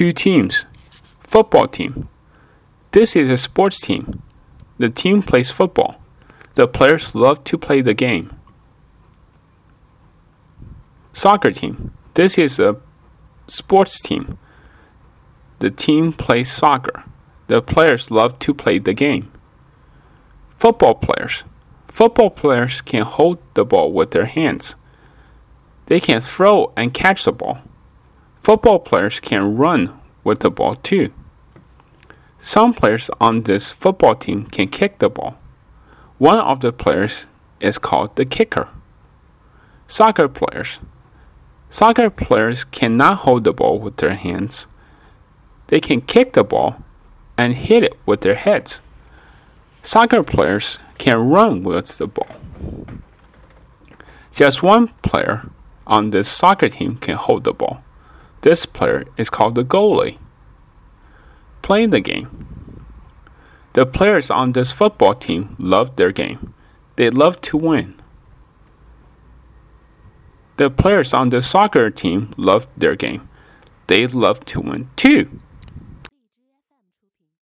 Two teams. Football team. This is a sports team. The team plays football. The players love to play the game. Soccer team. This is a sports team. The team plays soccer. The players love to play the game. Football players. Football players can hold the ball with their hands. They can throw and catch the ball. Football players can run with the ball too. Some players on this football team can kick the ball. One of the players is called the kicker. Soccer players. Soccer players cannot hold the ball with their hands. They can kick the ball and hit it with their heads. Soccer players can run with the ball. Just one player on this soccer team can hold the ball. This player is called the goalie. Playing the game. The players on this football team love their game. They love to win. The players on the soccer team love their game. They love to win too.